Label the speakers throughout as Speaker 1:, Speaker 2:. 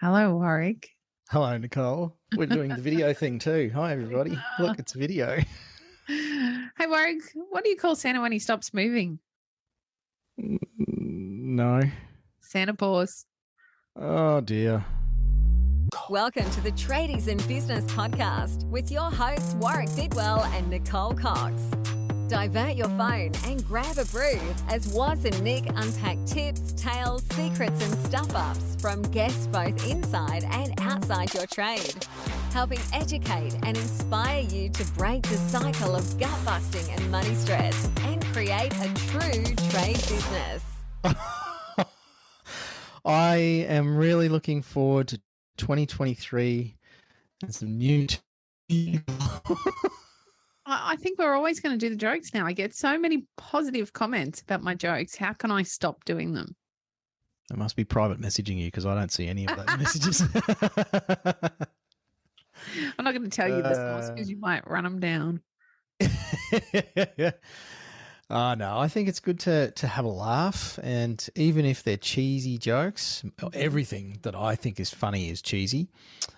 Speaker 1: Hello, Warwick.
Speaker 2: Hello, Nicole. We're doing the video thing too. Hi, everybody. Look, it's video.
Speaker 1: Hey, Warwick, what do you call Santa when he stops moving?
Speaker 2: Mm, no.
Speaker 1: Santa pause.
Speaker 2: Oh, dear.
Speaker 3: Welcome to the Tradies in Business podcast with your hosts Warwick Bidwell and Nicole Cox. Divert your phone and grab a brew as Waz and Nick unpack tips, tales, secrets, and stuff ups from guests both inside and outside your trade, helping educate and inspire you to break the cycle of gut busting and money stress and create a true trade business.
Speaker 2: I am really looking forward to 2023 and some new. T-
Speaker 1: I think we're always going to do the jokes now. I get so many positive comments about my jokes. How can I stop doing them?
Speaker 2: I must be private messaging you because I don't see any of those messages.
Speaker 1: I'm not going to tell you this
Speaker 2: Uh,
Speaker 1: because you might run them down.
Speaker 2: Ah, no, I think it's good to to have a laugh, and even if they're cheesy jokes, everything that I think is funny is cheesy.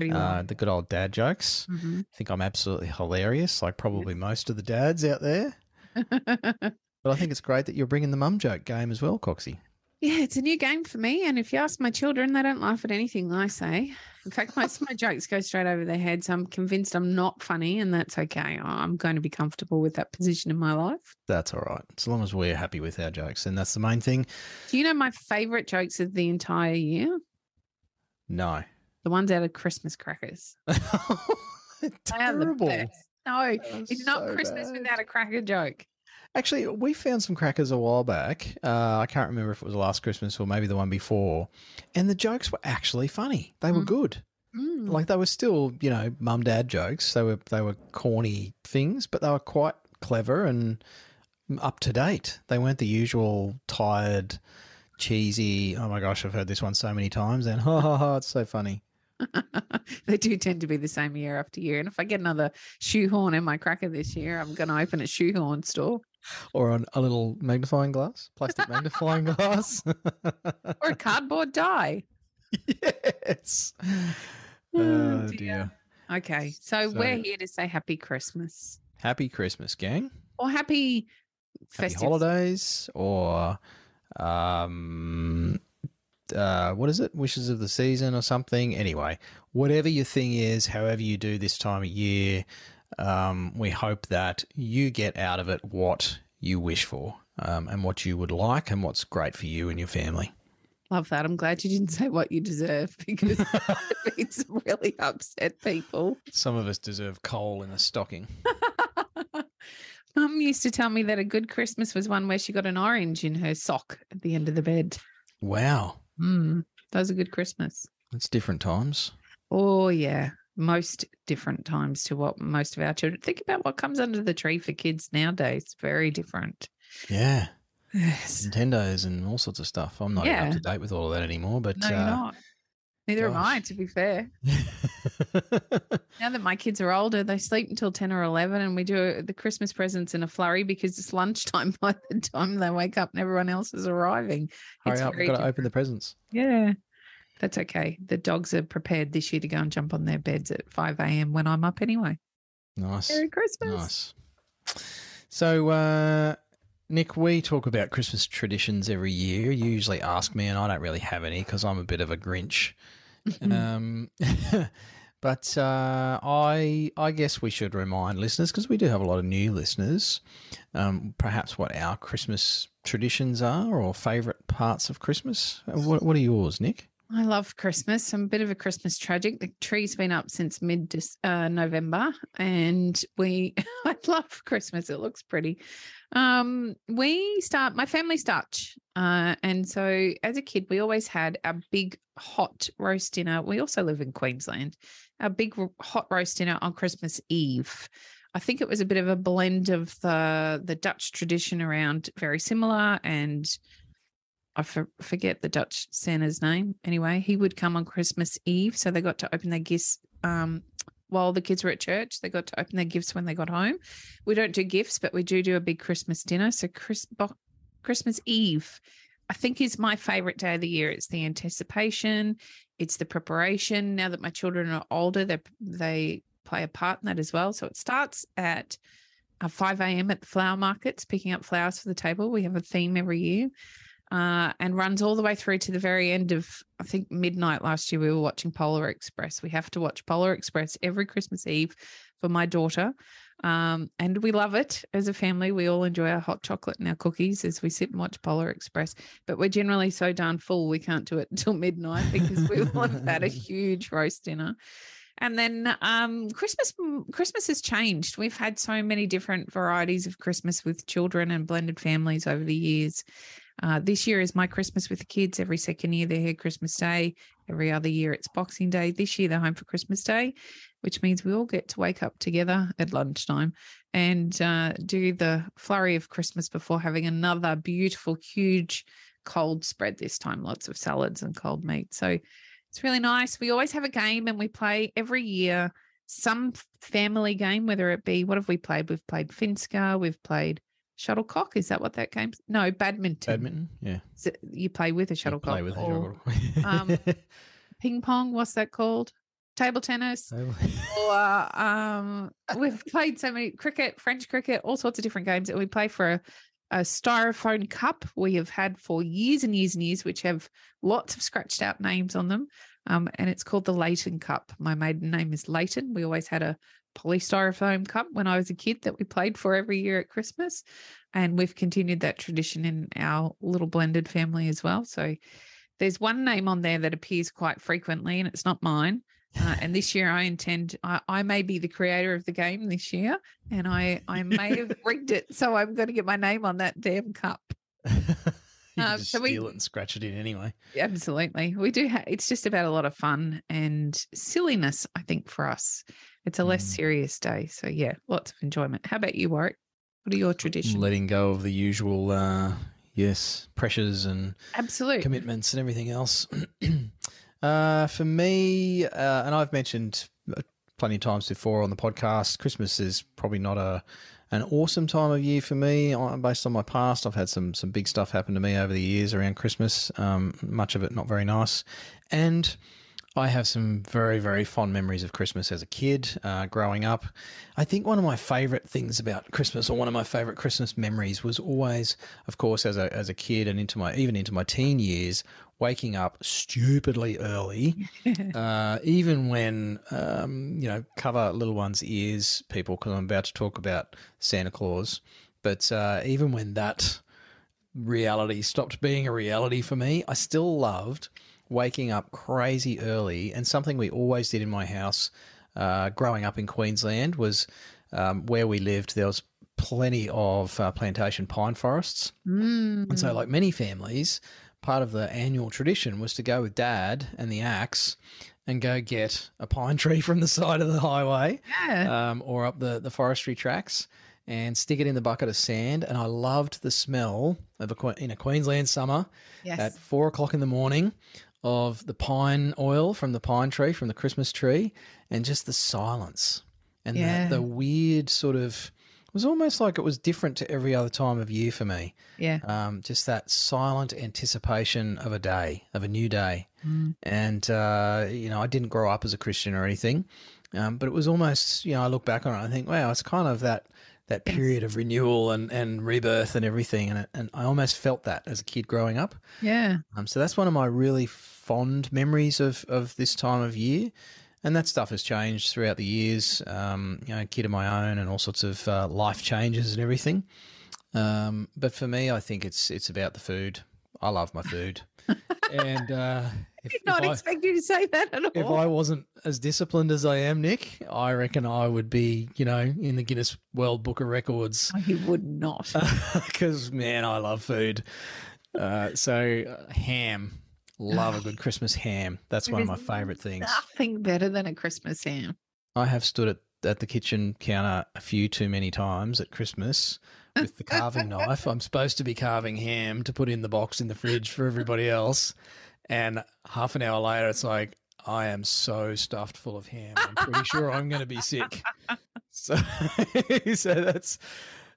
Speaker 2: Uh, the good old dad jokes.
Speaker 1: Mhm.
Speaker 2: I think I'm absolutely hilarious, like probably most of the dads out there. But I think it's great that you're bringing the mum joke game as well, Coxie.
Speaker 1: yeah, it's a new game for me. And if you ask my children, they don't laugh at anything I say. In fact, most of my jokes go straight over their heads. I'm convinced I'm not funny, and that's okay. I'm going to be comfortable with that position in my life.
Speaker 2: That's all right, as long as we're happy with our jokes, and that's the main thing.
Speaker 1: Do you know my favorite jokes of the entire year?
Speaker 2: No,
Speaker 1: The ones out of Christmas crackers. They are the
Speaker 2: terrible.
Speaker 1: best. No, it's not
Speaker 2: so
Speaker 1: Christmas
Speaker 2: bad.
Speaker 1: without a cracker joke.
Speaker 2: Actually, we found some crackers a while back. Uh, I can't remember if it was last Christmas or maybe the one before, and the jokes were actually funny. They were
Speaker 1: Mm.
Speaker 2: good.
Speaker 1: Mm.
Speaker 2: Like they were still, you know, mum dad jokes. They were they were corny things, but they were quite clever and up to date. They weren't the usual tired, cheesy. Oh my gosh, I've heard this one so many times, and ha ha ha, it's so funny.
Speaker 1: they do tend to be the same year after year. And if I get another shoehorn in my cracker this year, I'm going to open a shoehorn store
Speaker 2: Or on a little magnifying glass, plastic magnifying glass.
Speaker 1: or a cardboard die.
Speaker 2: yes.
Speaker 1: Oh,
Speaker 2: Oh
Speaker 1: dear.
Speaker 2: dear.
Speaker 1: Okay. So, we're here to say Happy Christmas
Speaker 2: Happy Christmas, gang.
Speaker 1: or Happy
Speaker 2: Happy holidays or um uh what is it? Wishes of the season or something. Anyway, whatever your thing is, however you do this time of year, um, we hope that you get out of it what you wish for. Um, and what you would like and what's great for you and your family.
Speaker 1: Love that. I'm glad you didn't say what you deserve because it's really upset people.
Speaker 2: Some of us deserve coal in a stocking.
Speaker 1: Mum used to tell me that a good Christmas was one where she got an orange in her sock at the end of the bed.
Speaker 2: Wow.
Speaker 1: Mm, that was a good Christmas.
Speaker 2: That's different times.
Speaker 1: Oh, yeah. Most different times to what most of our children think about what comes under the tree for kids nowadays. Very different.
Speaker 2: Yeah.
Speaker 1: Yes.
Speaker 2: Nintendos and all sorts of stuff. I'm not
Speaker 1: Yeah.
Speaker 2: up to date with all of that anymore, but
Speaker 1: No,
Speaker 2: uh.
Speaker 1: Neither am I, to be fair. Now that my kids are older, they sleep until 10 or 11, and we do the Christmas presents in a flurry because it's lunchtime by the time they wake up and everyone else is arriving.
Speaker 2: Hurry
Speaker 1: It's
Speaker 2: up, we've got to open the presents.
Speaker 1: Yeah. That's okay. The dogs are prepared this year to go and jump on their beds at 5 a.m. when I'm up anyway.
Speaker 2: Nice.
Speaker 1: Merry Christmas.
Speaker 2: Nice. So, uh, Nick, we talk about Christmas traditions every year. You usually ask me, and I don't really have any because I'm a bit of a Grinch. um, but uh, I, I guess we should remind listeners because we do have a lot of new listeners, um, perhaps what our Christmas traditions are or favourite parts of Christmas. What, what are yours, Nick?
Speaker 1: I love Christmas. I'm a bit of a Christmas tragic. The tree's been up since mid uh, November, and we I love Christmas. It looks pretty. Um, we start. My family starts, uh, and so as a kid, we always had our big hot roast dinner. We also live in Queensland. Our big hot roast dinner on Christmas Eve. I think it was a bit of a blend of the the Dutch tradition around very similar and I for, forget the Dutch Santa's name. Anyway, he would come on Christmas Eve, so they got to open their gifts um, while the kids were at church. They got to open their gifts when they got home. We don't do gifts, but we do do a big Christmas dinner. So Chris, bo- Christmas Eve, I think is my favorite day of the year. It's the anticipation, it's the preparation. Now that my children are older, they they play a part in that as well. So it starts at uh, 5 a.m. at the flower markets, picking up flowers for the table. We have a theme every year uh, and runs all the way through to the very end of, I think, midnight last year. We were watching Polar Express. We have to watch Polar Express every Christmas Eve for my daughter. Um, and we love it as a family. We all enjoy our hot chocolate and our cookies as we sit and watch Polar Express. But we're generally so darn full we can't do it until midnight because we will have had a huge roast dinner. And then um, Christmas Christmas has changed. We've had so many different varieties of Christmas with children and blended families over the years. Uh, this year is my Christmas with the kids. Every second year they're here Christmas Day. Every other year it's Boxing Day. This year they're home for Christmas Day, which means we all get to wake up together at lunchtime and uh, do the flurry of Christmas before having another beautiful, huge cold spread this time. Lots of salads and cold meat. So it's really nice. We always have a game and we play every year some family game, whether it be what have we played? We've played Finska, we've played shuttlecock. Is that what that game's? No, badminton.
Speaker 2: Badminton, yeah.
Speaker 1: So you play with a shuttlecock.
Speaker 2: play with
Speaker 1: or,
Speaker 2: a shuttlecock.
Speaker 1: um, ping pong. What's that called? Table tennis. or um, we've played so many cricket, French cricket, all sorts of different games that we play for a, a styrofoam cup we have had for years and years and years, which have lots of scratched out names on them. Um, and it's called the Leighton Cup. My maiden name is Leighton. We always had a polystyrofoam cup when I was a kid that we played for every year at Christmas. And we've continued that tradition in our little blended family as well. So there's one name on there that appears quite frequently, and it's not mine. Uh, and this year, I intend I, I, may be the creator of the game this year, and I I may have rigged it, so I'm going to get my name on that damn cup.
Speaker 2: you uh, just so steal we, it and scratch it in anyway.
Speaker 1: Absolutely, we do. Ha- it's just about a lot of fun and silliness, I think, for us. It's a less mm. serious day. So, yeah, lots of enjoyment. How about you, Warwick? What are your traditions?
Speaker 2: Letting go of the usual, uh, yes, pressures and
Speaker 1: absolute
Speaker 2: commitments and everything else. uh, for me, uh, and I've mentioned uh, plenty of times before on the podcast, Christmas is probably not a an awesome time of year for me. Based on my past, I've had some some big stuff happen to me over the years around Christmas. Um, much of it not very nice, and I have some very, very fond memories of Christmas as a kid, uh, growing up. I think one of my favourite things about Christmas, or one of my favourite Christmas memories, was always, of course, as a as a kid and into my even into my teen years, waking up stupidly early, uh, even when um, you know cover little ones' ears, people, because I'm about to talk about Santa Claus. But uh, even when that reality stopped being a reality for me, I still loved waking up crazy early, and something we always did in my house uh, growing up in Queensland was um, where we lived. There was plenty of uh, plantation pine forests,
Speaker 1: mm.
Speaker 2: and so like many families, part of the annual tradition was to go with Dad and the axe and go get a pine tree from the side of the highway,
Speaker 1: yeah.
Speaker 2: um, or up the the forestry tracks and stick it in the bucket of sand. And I loved the smell of a in a Queensland summer
Speaker 1: yes.
Speaker 2: at four o'clock in the morning of the pine oil from the pine tree, from the Christmas tree, and just the silence and
Speaker 1: yeah.
Speaker 2: the, the weird sort of was almost like it was different to every other time of year for me.
Speaker 1: Yeah.
Speaker 2: Um, just that silent anticipation of a day, of a new day.
Speaker 1: Mm.
Speaker 2: And, uh, you know, I didn't grow up as a Christian or anything, um, but it was almost, you know, I look back on it, and I think, wow, it's kind of that that period of renewal and, and rebirth and everything. And, it, and I almost felt that as a kid growing up.
Speaker 1: Yeah.
Speaker 2: Um, so that's one of my really fond memories of, of this time of year. And that stuff has changed throughout the years. Um, you know, kid of my own and all sorts of uh, life changes and everything. Um, but for me, I think it's it's about the food. I love my food. and uh,
Speaker 1: if, did not expect I, you to say that at all.
Speaker 2: If I wasn't as disciplined as I am, Nick, I reckon I would be, you know, in the Guinness World Book of Records.
Speaker 1: Oh, you would not.
Speaker 2: Because, man, I love food. Uh, so, uh, ham. Love a good Christmas ham. That's one of my favourite things.
Speaker 1: Nothing better than a Christmas ham.
Speaker 2: I have stood at, at the kitchen counter a few too many times at Christmas with the carving knife. I'm supposed to be carving ham to put in the box in the fridge for everybody else. And half an hour later, it's like, I am so stuffed full of ham. I'm pretty sure I'm going to be sick. So, so that's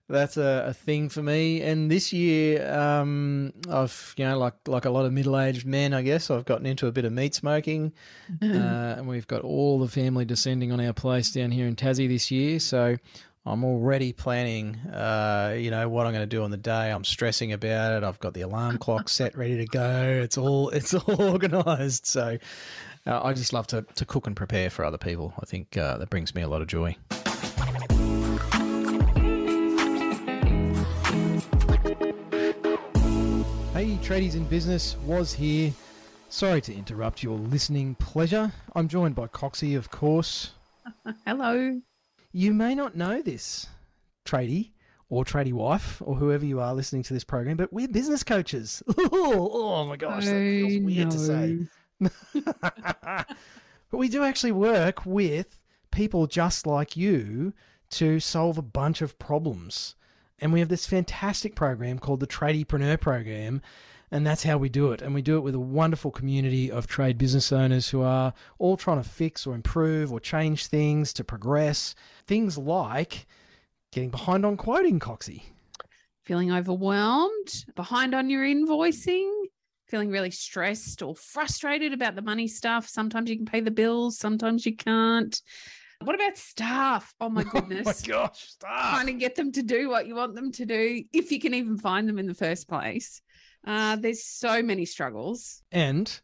Speaker 2: that's a, a thing for me. And this year, um, I've you know like like a lot of middle aged men, I guess I've gotten into a bit of meat smoking, uh, and we've got all the family descending on our place down here in Tassie this year. So I'm already planning, uh, you know, what I'm going to do on the day. I'm stressing about it. I've got the alarm clock set, ready to go. It's all it's all organised. So uh, I just love to to cook and prepare for other people. I think uh, that brings me a lot of joy. Tradies in business was here. Sorry to interrupt your listening pleasure. I'm joined by Coxie, of course.
Speaker 1: Hello.
Speaker 2: You may not know this, tradie or tradie wife or whoever you are listening to this program, but we're business coaches. oh my gosh, that feels weird to say. but we do actually work with people just like you to solve a bunch of problems. And we have this fantastic program called the Tradiepreneur Program. And that's how we do it. And we do it with a wonderful community of trade business owners who are all trying to fix or improve or change things to progress. Things like getting behind on quoting, Coxie.
Speaker 1: Feeling overwhelmed, behind on your invoicing, feeling really stressed or frustrated about the money stuff. Sometimes you can pay the bills, sometimes you can't. What about staff? Oh my goodness.
Speaker 2: Oh my gosh, stop.
Speaker 1: Trying to get them to do what you want them to do, if you can even find them in the first place. Uh, there's so many struggles.
Speaker 2: And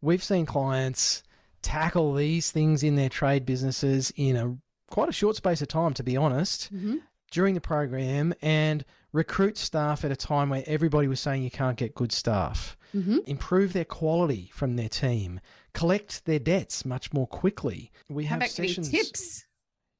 Speaker 2: we've seen clients tackle these things in their trade businesses in a quite a short space of time, to be honest,
Speaker 1: Mhm.
Speaker 2: during the program and recruit staff at a time where everybody was saying you can't get good staff,
Speaker 1: Mhm.
Speaker 2: improve their quality from their team, collect their debts much more quickly. We
Speaker 1: How
Speaker 2: have sessions.
Speaker 1: tips?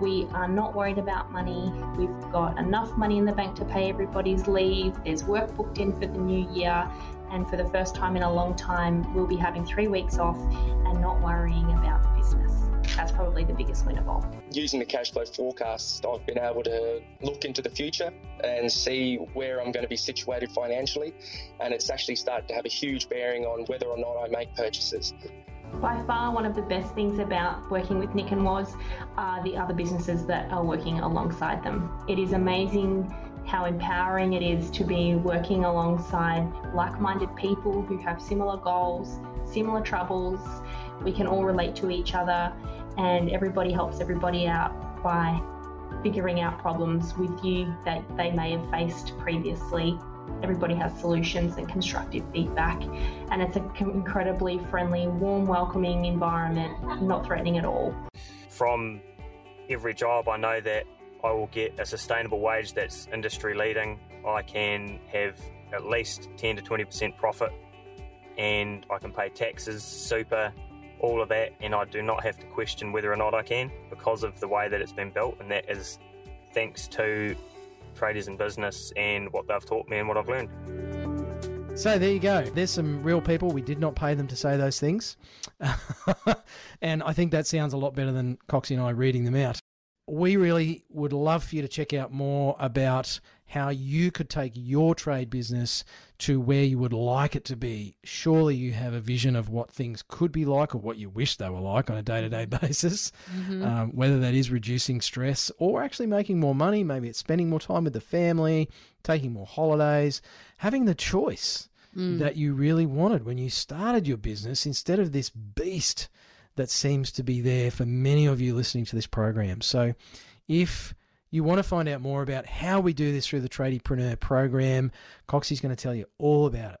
Speaker 4: we are not worried about money. We've got enough money in the bank to pay everybody's leave. There's work booked in for the new year. And for the first time in a long time, we'll be having three weeks off and not worrying about the business. That's probably the biggest win of all.
Speaker 5: using the cash flow forecast, I've been able to look into the future and see where I'm going to be situated financially. And it's actually started to have a huge bearing on whether or not I make purchases.
Speaker 4: By far, one of the best things about working with Nick and Woz are the other businesses that are working alongside them. It is amazing how empowering it is to be working alongside like minded people who have similar goals, similar troubles. We can all relate to each other, and everybody helps everybody out by figuring out problems with you that they may have faced previously. Everybody has solutions and constructive feedback, and it's an incredibly friendly, warm, welcoming environment, not threatening at all.
Speaker 6: from every job, I know that I will get a sustainable wage that's industry leading. I can have at least 10 to 20% profit and I can pay taxes, super, all of that, and I do not have to question whether or not I can because of the way that it's been built, and that is thanks to tradies in business and what they've taught me and what I've learned.
Speaker 2: So there you go. There's some real people. We did not pay them to say those things. and I think that sounds a lot better than Coxie and I reading them out. We really would love for you to check out more about how you could take your trade business to where you would like it to be. Surely you have a vision of what things could be like or what you wish they were like on a day to day basis, um, whether that is reducing stress or actually making more money. Maybe it's spending more time with the family, taking more holidays, having the choice that you really wanted when you started your business instead of this beast that seems to be there for many of you listening to this program. So, if you want to find out more about how we do this through the Tradiepreneur program, Coxie's going to tell you all about it.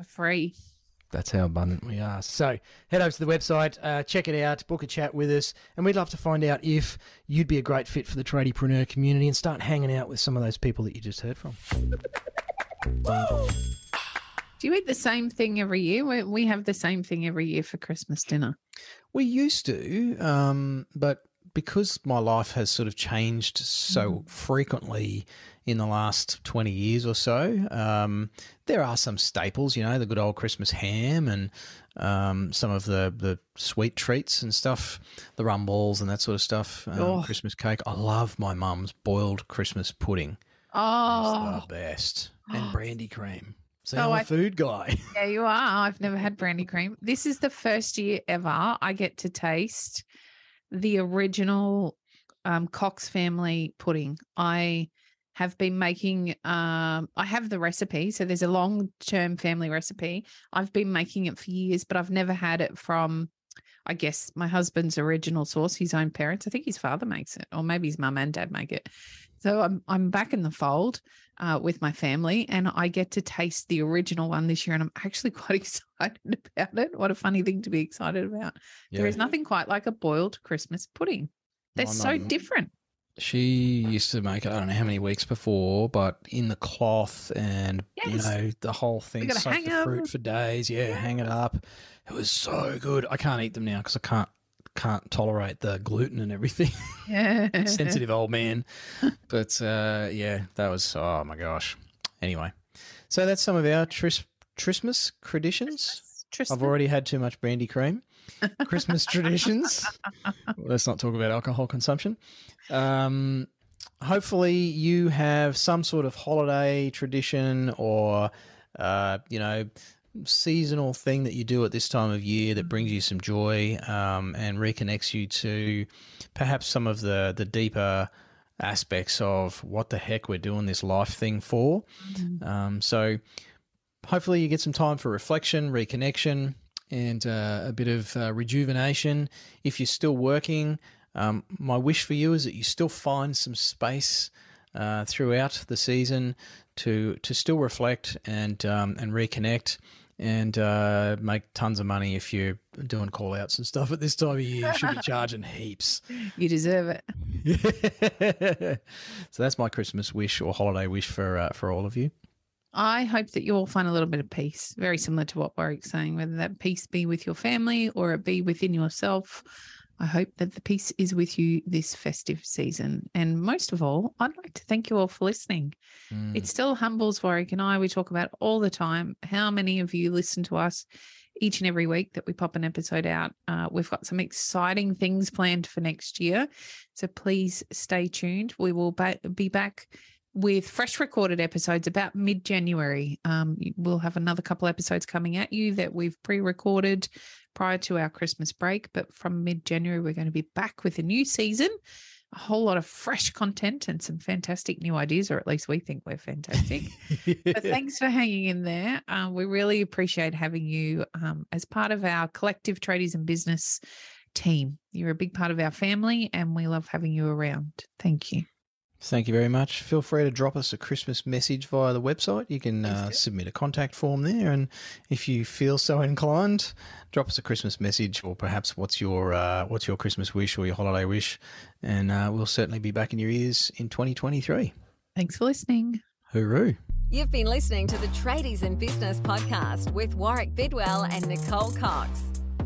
Speaker 1: For free.
Speaker 2: That's how abundant we are. So head over to the website, uh, check it out, book a chat with us, and we'd love to find out if you'd be a great fit for the tradiepreneur community and start hanging out with some of those people that you just heard from.
Speaker 1: Do you eat the same thing every year? We, we have the same thing every year for Christmas dinner.
Speaker 2: We used to, um, but because my life has sort of changed so frequently in the last 20 years or so, um, there are some staples, you know, the good old Christmas ham and um, some of the, the sweet treats and stuff, the rum balls and that sort of stuff, um,
Speaker 1: Oh.
Speaker 2: Christmas cake. I love my mum's boiled Christmas pudding.
Speaker 1: Oh,
Speaker 2: It's the best. And brandy cream. So
Speaker 1: Oh,
Speaker 2: I'm a
Speaker 1: I-
Speaker 2: food guy.
Speaker 1: yeah, you are. I've never had brandy cream. This is the first year ever I get to taste the original um, Cox family pudding. I have been making, um, I have the recipe. So there's a long term family recipe. I've been making it for years, but I've never had it from, I guess, my husband's original source, his own parents. I think his father makes it, or maybe his mum and dad make it. So I'm I'm back in the fold uh, with my family, and I get to taste the original one this year, and I'm actually quite excited about it. What a funny thing to be excited about! There is nothing quite like a boiled Christmas pudding. They're
Speaker 2: My
Speaker 1: so
Speaker 2: mum-
Speaker 1: different.
Speaker 2: She used to make it, I don't know how many weeks before, but in the cloth and, you know, the whole thing,
Speaker 1: gotta
Speaker 2: soak
Speaker 1: hang
Speaker 2: the fruit for days. Yeah, hang it up. It was so good. I can't eat them now because I can't can't tolerate the gluten and everything.
Speaker 1: Yeah,
Speaker 2: Sensitive old man. But uh, yeah, that was, oh my gosh. Anyway, so that's some of our tris- Christmas traditions. I've already had too much brandy cream. Christmas traditions. Let's not talk about alcohol consumption. Um, hopefully, you have some sort of holiday tradition or, uh, you know, seasonal thing that you do at this time of year that brings you some joy um, and reconnects you to perhaps some of the the deeper aspects of what the heck we're doing this life thing for. Um, so hopefully you get some time for reflection, reconnection, and uh, a bit of uh, rejuvenation. If you're still working, um, my wish for you is that you still find some space uh, throughout the season to to still reflect and um, and reconnect. And uh, make tons of money if you're doing call outs and stuff at this time of year. You should be charging heaps.
Speaker 1: you deserve it.
Speaker 2: so that's my Christmas wish or holiday wish for uh, for all of you.
Speaker 1: I hope that you all find a little bit of peace, very similar to what Warwick's saying, whether that peace be with your family or it be within yourself. I hope that the peace is with you this festive season. And most of all, I'd like to thank you all for listening.
Speaker 2: Mm.
Speaker 1: It still humbles Warwick and I. We talk about all the time how many of you listen to us each and every week that we pop an episode out. Uh, we've got some exciting things planned for next year. So please stay tuned. We will ba- be back with fresh recorded episodes about mid January. Um, we'll have another couple episodes coming at you that we've pre recorded prior to our Christmas break. But from mid January, we're going to be back with a new season, a whole lot of fresh content and some fantastic new ideas, or at least we think we're fantastic. but thanks for hanging in there. Uh, we really appreciate having you um, as part of our collective tradies in business team. You're a big part of our family, and we love having you around. Thank you.
Speaker 2: Thank you very much. Feel free to drop us a Christmas message via the website. You can uh, submit a contact form there, and if you feel so inclined, drop us a Christmas message, or perhaps what's your uh, what's your Christmas wish or your holiday wish, and uh, we'll certainly be back in your ears in 2023.
Speaker 1: Thanks for listening.
Speaker 2: Hooroo!
Speaker 3: You've been listening to the Tradies in Business podcast with Warwick Bidwell and Nicole Cox.